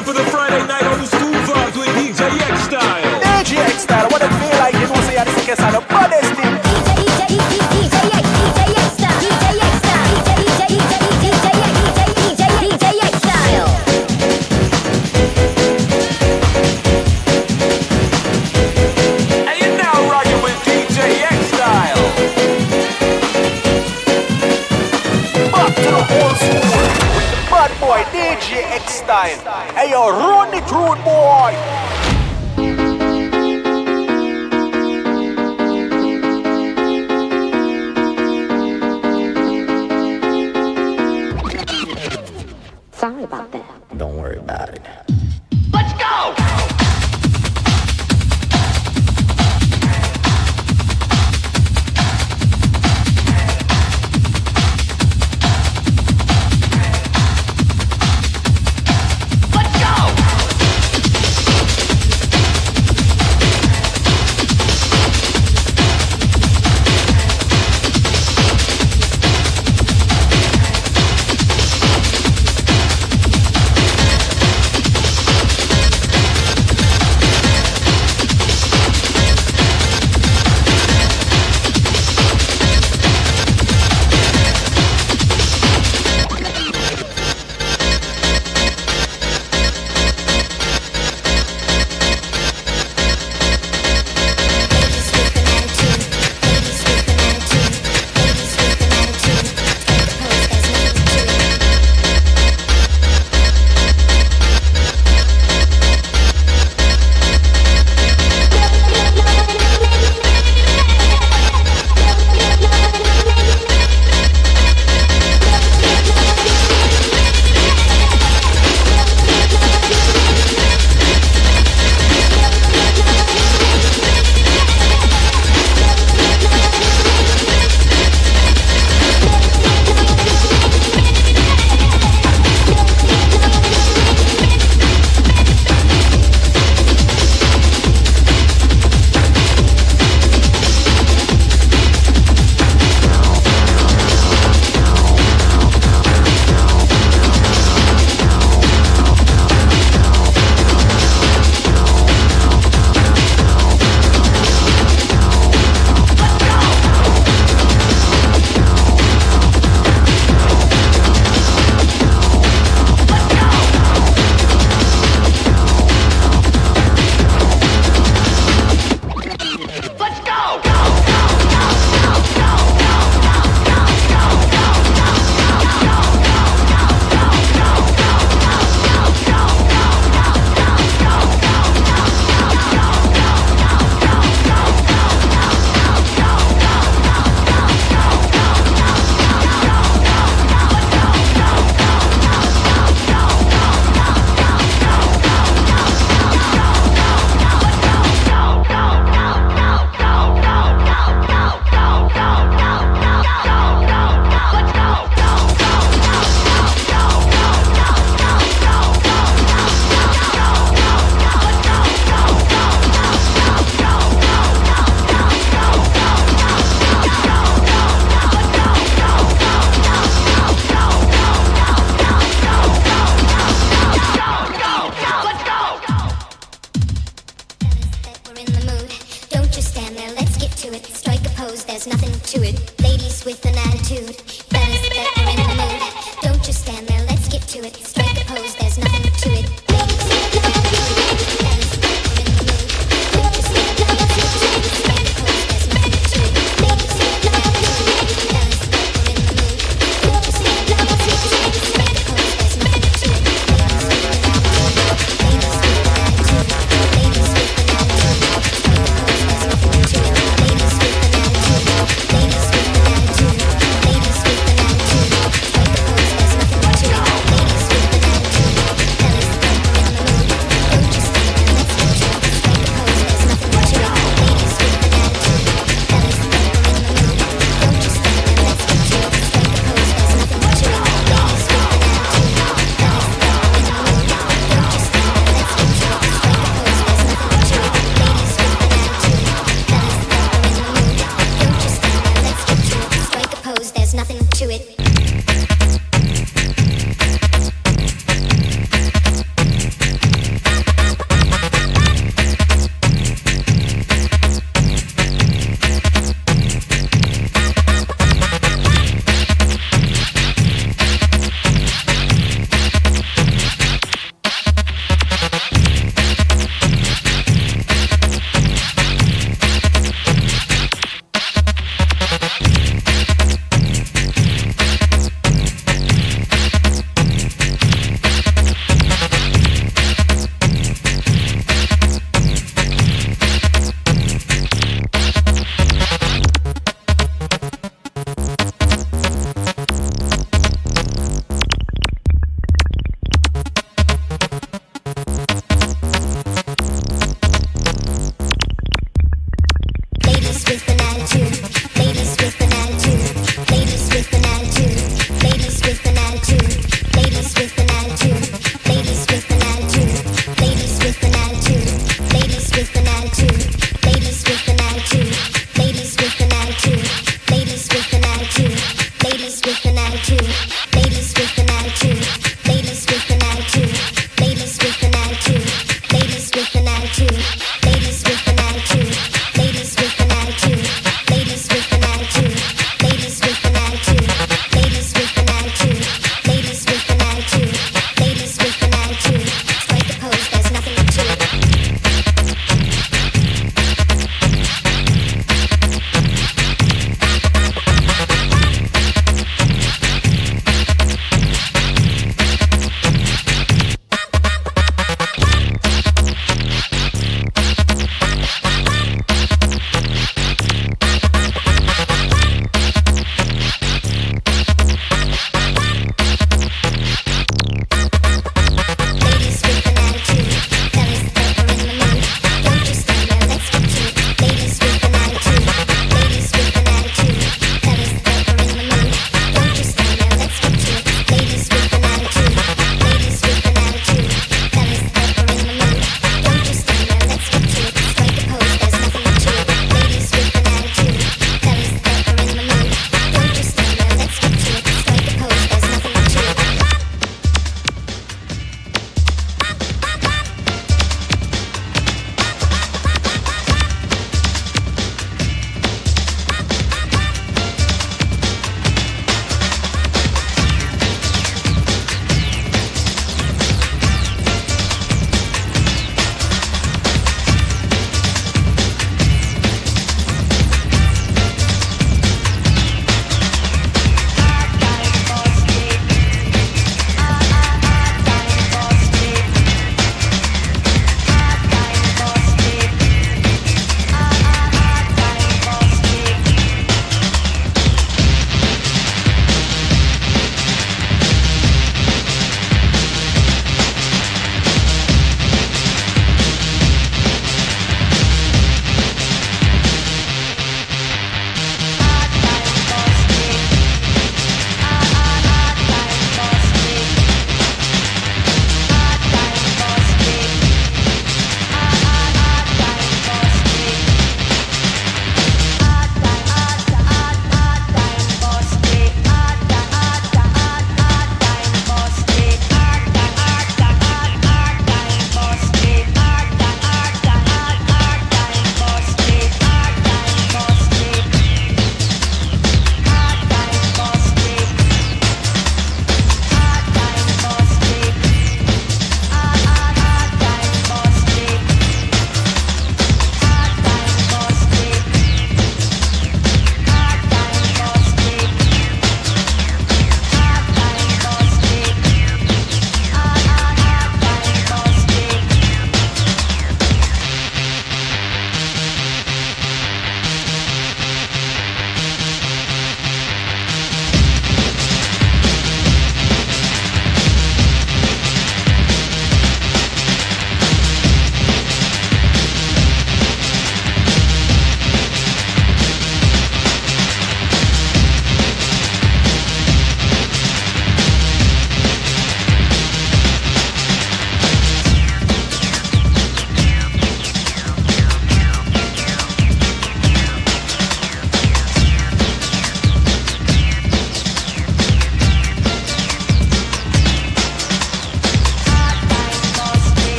time for the Friday night on the school vibes with DJ X Style. DJ X Style, what it feel like, you know, say, this is the baddest thing.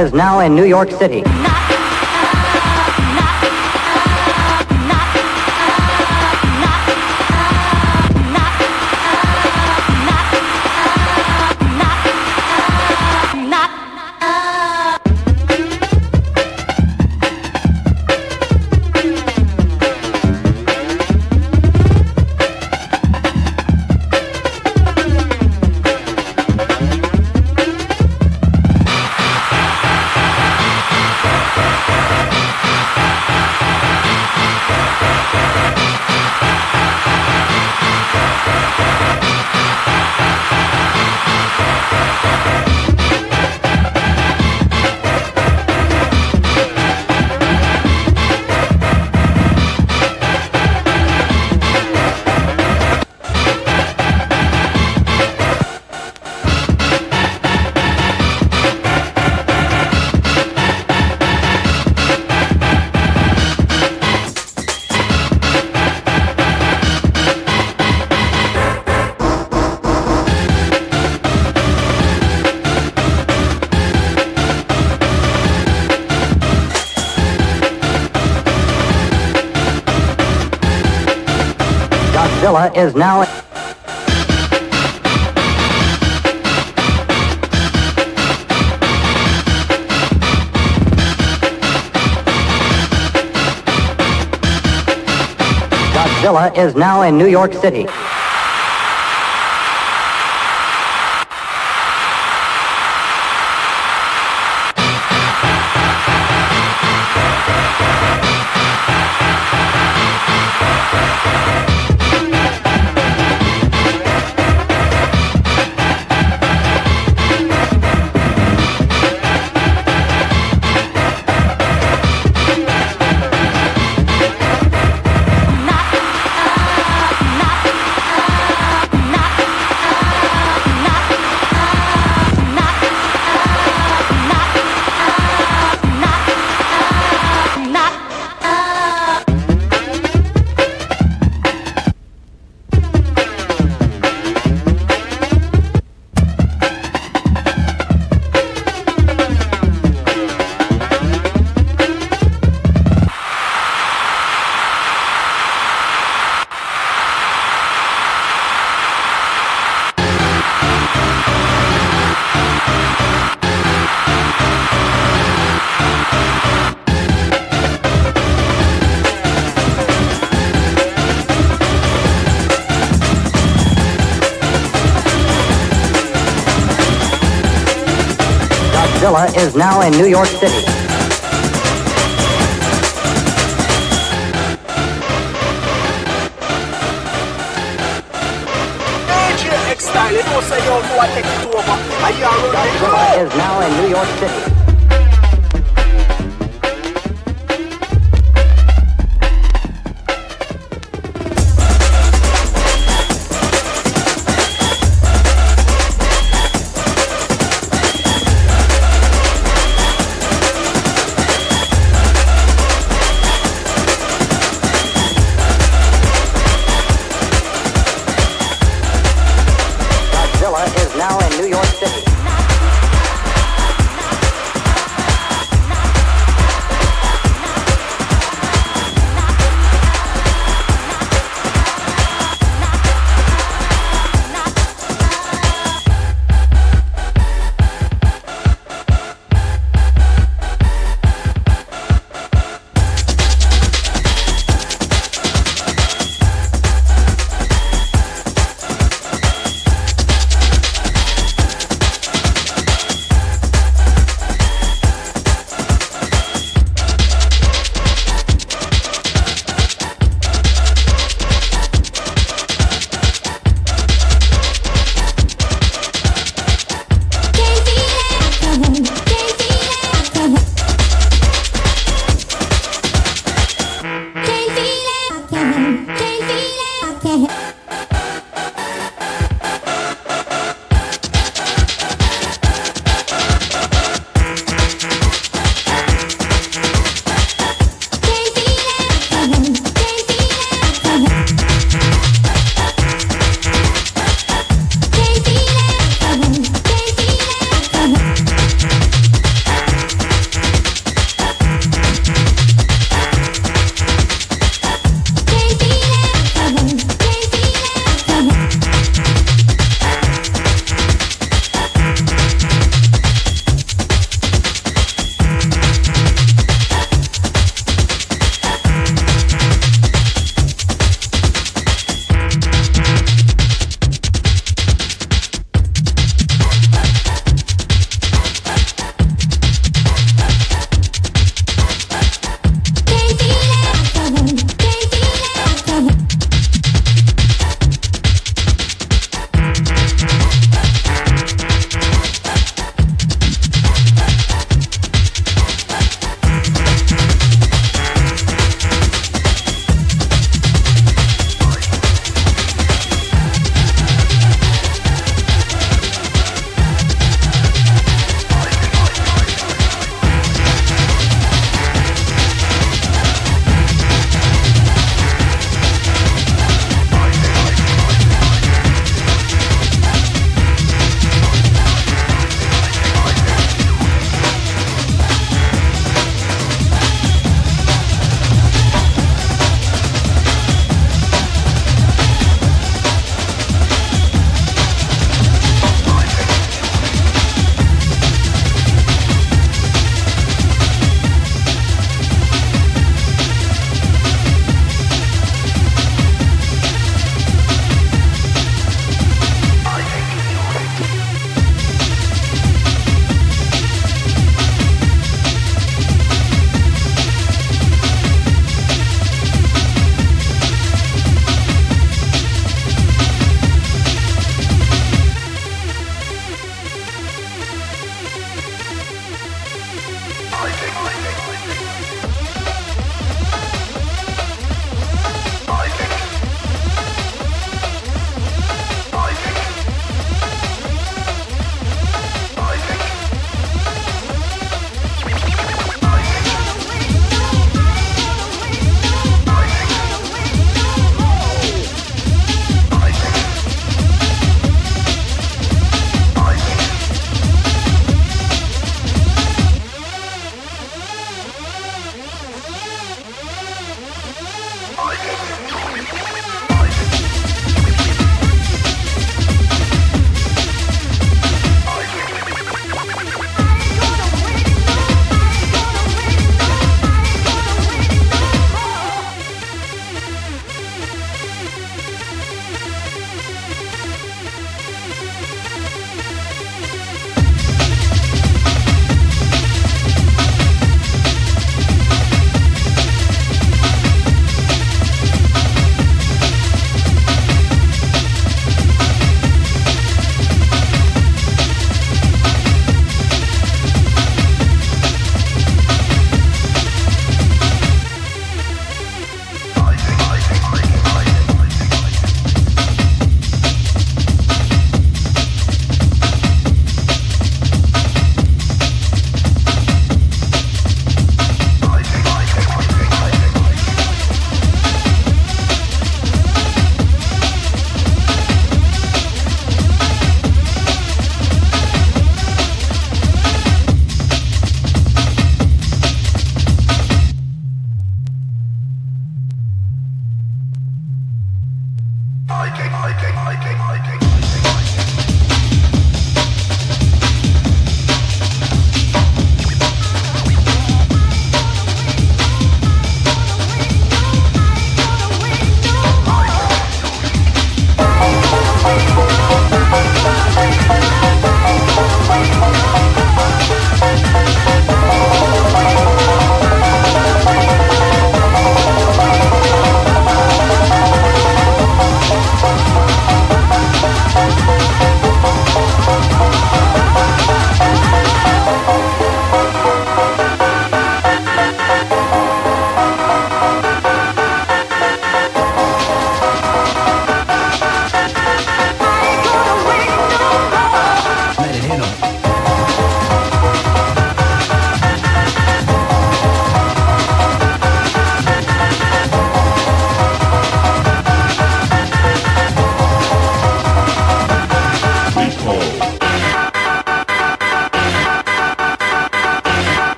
Is now in New York City. Is now. Godzilla is now in New York City. Is now in New York City.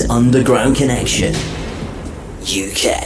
Underground Connection. UK.